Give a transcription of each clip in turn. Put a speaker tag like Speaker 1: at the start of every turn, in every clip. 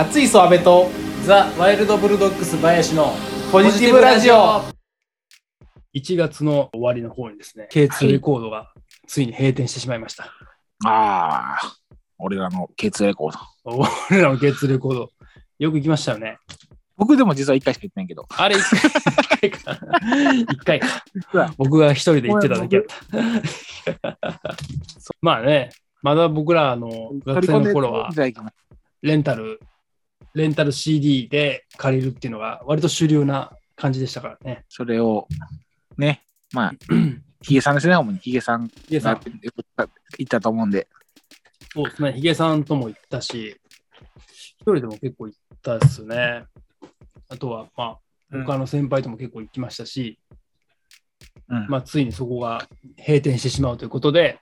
Speaker 1: 熱いソアベと
Speaker 2: ザ・ワイルド・ブルドッグス林の
Speaker 1: ポジティブラジオ
Speaker 2: 1月の終わりの方にですね、K2 レコードがついに閉店してしまいました。
Speaker 3: ああ、俺らの K2 レコード。
Speaker 2: 俺らの K2 レコード、よく行きましたよね。
Speaker 3: 僕でも実は1回しか行ってないけど。
Speaker 2: あれ1回か。1回か。僕が一人で行ってただけやった。まあね、まだ僕らの学生の頃はレンタル、レンタル CD で借りるっていうのが割と主流な感じでしたからね。
Speaker 3: それを、ね、まあ、ヒゲさんですね、主にヒゲさん
Speaker 2: ヒゲさん
Speaker 3: が行ったと思うんで。
Speaker 2: そうですね、ヒゲさんとも行ったし、一人でも結構行ったっすね。あとは、まあ、
Speaker 3: うん
Speaker 2: 他の先輩とも結構行きましたし、
Speaker 3: うん
Speaker 2: まあ、ついにそこが閉店してしまうということで、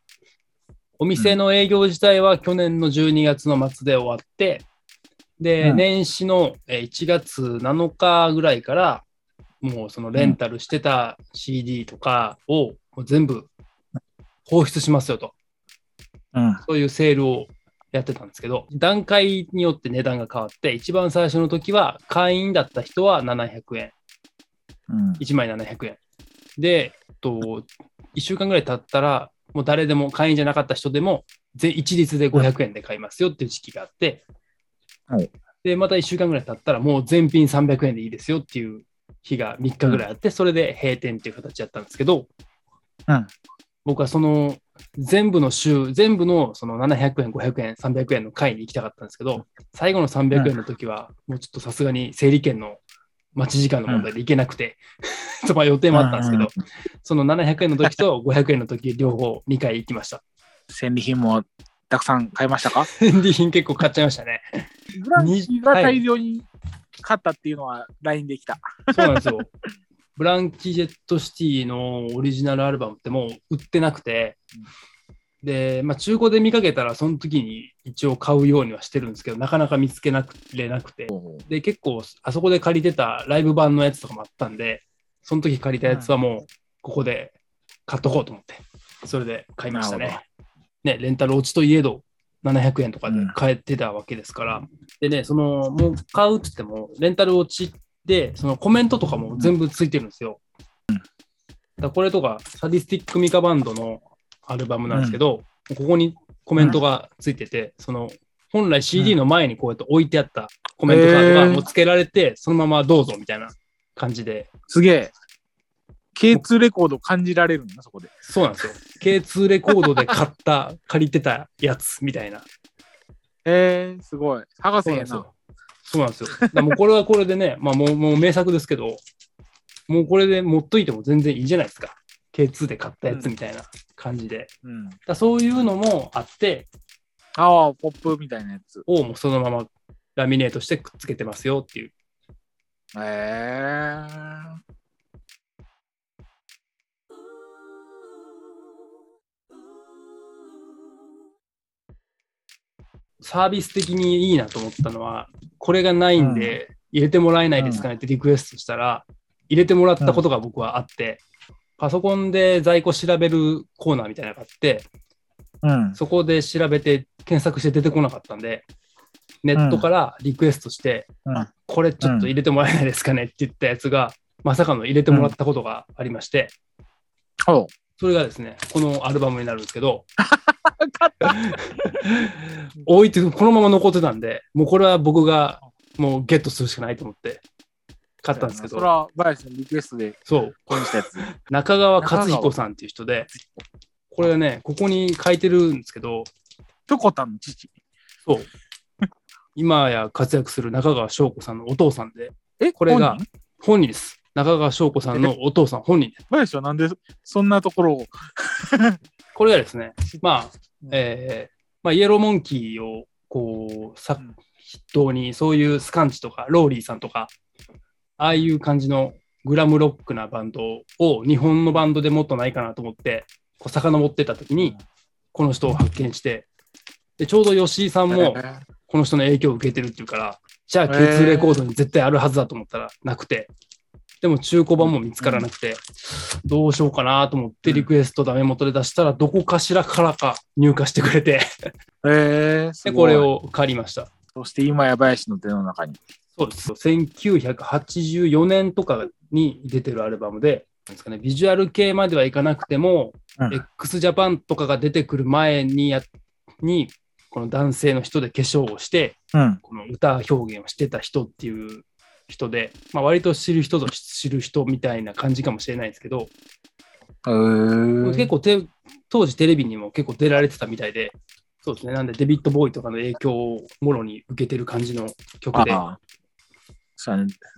Speaker 2: お店の営業自体は去年の12月の末で終わって、で、
Speaker 3: うん
Speaker 2: 年始のえー1月7日ぐらいから、もうそのレンタルしてた CD とかをもう全部放出しますよと。
Speaker 3: うん。
Speaker 2: そういうセールをやってたんですけど、段階によって値段が変わって、一番最初の時は会員だった人は700円、
Speaker 3: うん。
Speaker 2: 1枚700円。で、と、1週間ぐらい経ったら、もう誰でも会員じゃなかった人でも、ぜ一律で500円で買いますよっていう時期があって、
Speaker 3: はい。
Speaker 2: で、また1週間ぐらい経ったら、もう全品300円でいいですよっていう日が3日ぐらいあって、それで閉店っていう形だったんですけど、
Speaker 3: うん。
Speaker 2: 僕はその全部の週、全部のその700円、500円、300円の会に行きたかったんですけど、最後の300円の時は、もうちょっとさすがに整理券の待ち時間の問題で行けなくて、そこは予定もあったんですけど、
Speaker 3: うん
Speaker 2: その700円の時と500円の時、両方2回行きました。
Speaker 3: 戦利品もたくさん買いましたか？
Speaker 2: 戦利品結構買っちゃいましたね。
Speaker 3: ブランキが大量に買ったっていうのは LINE できた。
Speaker 2: そうなんですよ。ブランキー・ジェット・シティのオリジナルアルバムってもう売ってなくて、で、まあ、中古で見かけたら、その時に一応買うようにはしてるんですけど、なかなか見つけなくれなくて、で、結構、あそこで借りてたライブ版のやつとかもあったんで、その時借りたやつはもう、ここで買っとこうと思って、それで買いましたね。ね、レンタル落ちといえど、700円とかで買えてたわけですから、でね、その、もう買うって言っても、レンタル落ちで、そのコメントとかも全部ついてるんですよ。だからこれとか、サディスティックミカバンドのアルバムなんですけど、ここにコメントがついてて、その、本来 CD の前にこうやって置いてあったコメントカードがもう付けられて、そのままどうぞみたいな感じで、
Speaker 3: すげえ。K2 レコード感じられるんだ、そこで。
Speaker 2: そうなんですよ。K2 レコードで買った、借りてたやつみたいな。
Speaker 3: えー、すごい。博士やな。
Speaker 2: そうなんですよ。そうなんですよ。だからもうこれはこれでね、まあもうもう名作ですけど、もうこれで持っといても全然いいじゃないですか。K2 で買ったやつみたいな感じで。
Speaker 3: うん。
Speaker 2: だそういうのもあって、
Speaker 3: ああ、ポップみたいなやつ。
Speaker 2: をもうそのままラミネートしてくっつけてますよっていう。
Speaker 3: えー。
Speaker 2: サービス的にいいなと思ったのは、これがないんで入れてもらえないですかねってリクエストしたら、入れてもらったことが僕はあって、パソコンで在庫調べるコーナーみたいなのがあって、
Speaker 3: うん。
Speaker 2: そこで調べて検索して出てこなかったんで、ネットからリクエストして、
Speaker 3: うん。
Speaker 2: これちょっと入れてもらえないですかねって言ったやつが、まさかの入れてもらったことがありまして。それがですね、このアルバムになるんですけど、
Speaker 3: 買った。
Speaker 2: 置いて、このまま残ってたんで、もうこれは僕がもうゲットするしかないと思って買ったんですけど、
Speaker 3: それは、バイスのリクエストで
Speaker 2: そう、
Speaker 3: 購入したやつ。
Speaker 2: 中川勝彦さんっていう人で、これね、ここに書いてるんですけど、
Speaker 3: チョコタンの父？
Speaker 2: そう。今や活躍する中川翔子さんのお父さんで、
Speaker 3: え、
Speaker 2: これが
Speaker 3: 本人
Speaker 2: です。中川翔子さんのお父さん本人です。
Speaker 3: バイスはなんでそんなところを。
Speaker 2: これがですね、まあ、えーまあ、イエローモンキーをこう、さ
Speaker 3: うん。
Speaker 2: 筆頭に、そういうスカンチとか、ローリーさんとか、ああいう感じのグラムロックなバンドを日本のバンドでもっとないかなと思って、こう遡ってた時に、この人を発見して、でちょうど吉井さんも
Speaker 3: えー。
Speaker 2: この人の影響を受けてるっていうから、じゃあ
Speaker 3: へー
Speaker 2: K2 レコードに絶対あるはずだと思ったらなくて、でも中古版も見つからなくて、どうしようかなと思ってリクエストダメ元で出したら、どこかしらからか入荷してくれて、
Speaker 3: えー、す
Speaker 2: で、
Speaker 3: ごい
Speaker 2: これ。を借りました。
Speaker 3: そして今や林の手の中に。
Speaker 2: そうです。1984年とかに出てるアルバムで、なんですかね、ビジュアル系まではいかなくても、
Speaker 3: うん
Speaker 2: x ジャパンとかが出てくる前にや、に、この男性の人で化粧をして、
Speaker 3: うん。
Speaker 2: この歌表現をしてた人っていう人で、まあ、割と知る人ぞ知る人みたいな感じかもしれないですけど、
Speaker 3: えー、
Speaker 2: 結構て当時テレビにも結構出られてたみたいで、そうですね、なんでデビッド・ボーイとかの影響をもろに受けてる感じの曲で、
Speaker 3: あ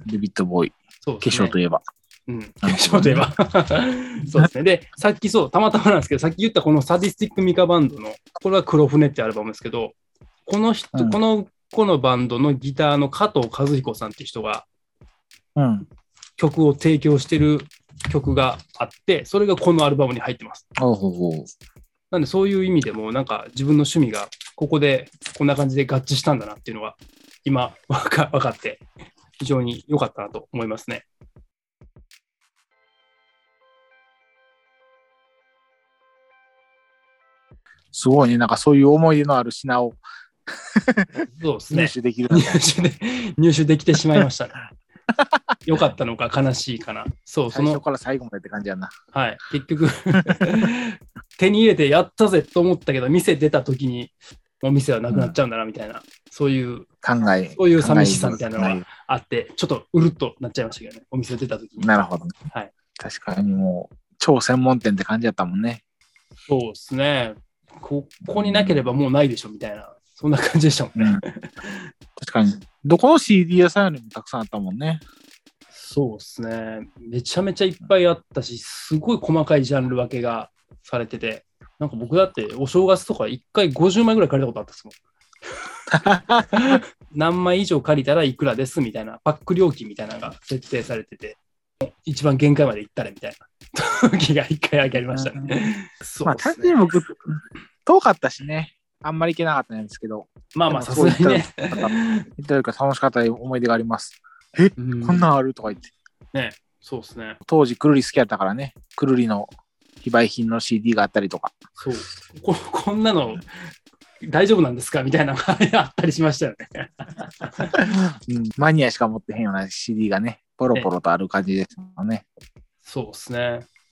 Speaker 3: デビッド・ボーイ、化
Speaker 2: そうね。
Speaker 3: 粧といえば。
Speaker 2: うん、化粧といえば。そうですね。で、さっきそう、たまたまなんですけど、さっき言ったこのサディスティック・ミカバンドの、これは黒船ってアルバムですけど、この人、
Speaker 3: うん。
Speaker 2: この、このバンドのギターの加藤和彦さんっていう人が
Speaker 3: うん。
Speaker 2: 曲を提供してる曲があって、それがこのアルバムに入ってます。
Speaker 3: ほうほう。
Speaker 2: なんでそういう意味でも、なんか自分の趣味がここでこんな感じで合致したんだなっていうのが今 わか分かって、非常に良かったなと思いますね。
Speaker 3: すごいね、なんかそういう思い出のある品を
Speaker 2: そうですね。
Speaker 3: 入手できる
Speaker 2: 入手で 入手できてしまいましたね。良かったのか悲しいかな。そう、そ
Speaker 3: 最初
Speaker 2: の、
Speaker 3: から最後までって感じやな。
Speaker 2: はい、結局手に入れてやったぜと思ったけど、店出た時にもう店はなくなっちゃうんだなみたいな、そういう
Speaker 3: 考え。
Speaker 2: そういう寂しさみたいなのがあって、ちょっとうるっとなっちゃいましたけどね、お店出た時に。
Speaker 3: なるほど。
Speaker 2: はい。
Speaker 3: 確かにもう、超専門店って感じやったもんね。
Speaker 2: そうですね。こここになければもうないでしょみたいな、そんな感じでしたもんね。
Speaker 3: うん。確かに。どこの CD 屋さんよりもたくさんあったもんね。
Speaker 2: そうですね。めちゃめちゃいっぱいあったし、すごい細かいジャンル分けがされてて、なんか僕だってお正月とか1回50枚ぐらい借りたことあったんですもん。何枚以上借りたらいくらですみたいな、パック料金みたいなのが設定されてて、一番限界まで行ったらみたいな時が1回ありましたね。そう
Speaker 3: まあ、
Speaker 2: ね
Speaker 3: 単純に僕、遠かったしね。あんまり行けなかったんですけど、
Speaker 2: まあまあ、さすがにね。
Speaker 3: 行ったりか楽しかった思い出があります。え、
Speaker 2: うん
Speaker 3: こんなんあるとか言って。
Speaker 2: ね、そうですね。
Speaker 3: 当時、くるり好きやったからね。くるりの非売品の CD があったりとか。
Speaker 2: そう。ここんなの大丈夫なんですか？みたいなのが あったりしましたよね。
Speaker 3: うん、マニアしか持ってへんような CD がね、ポロポロとある感じですよね。
Speaker 2: そうですね。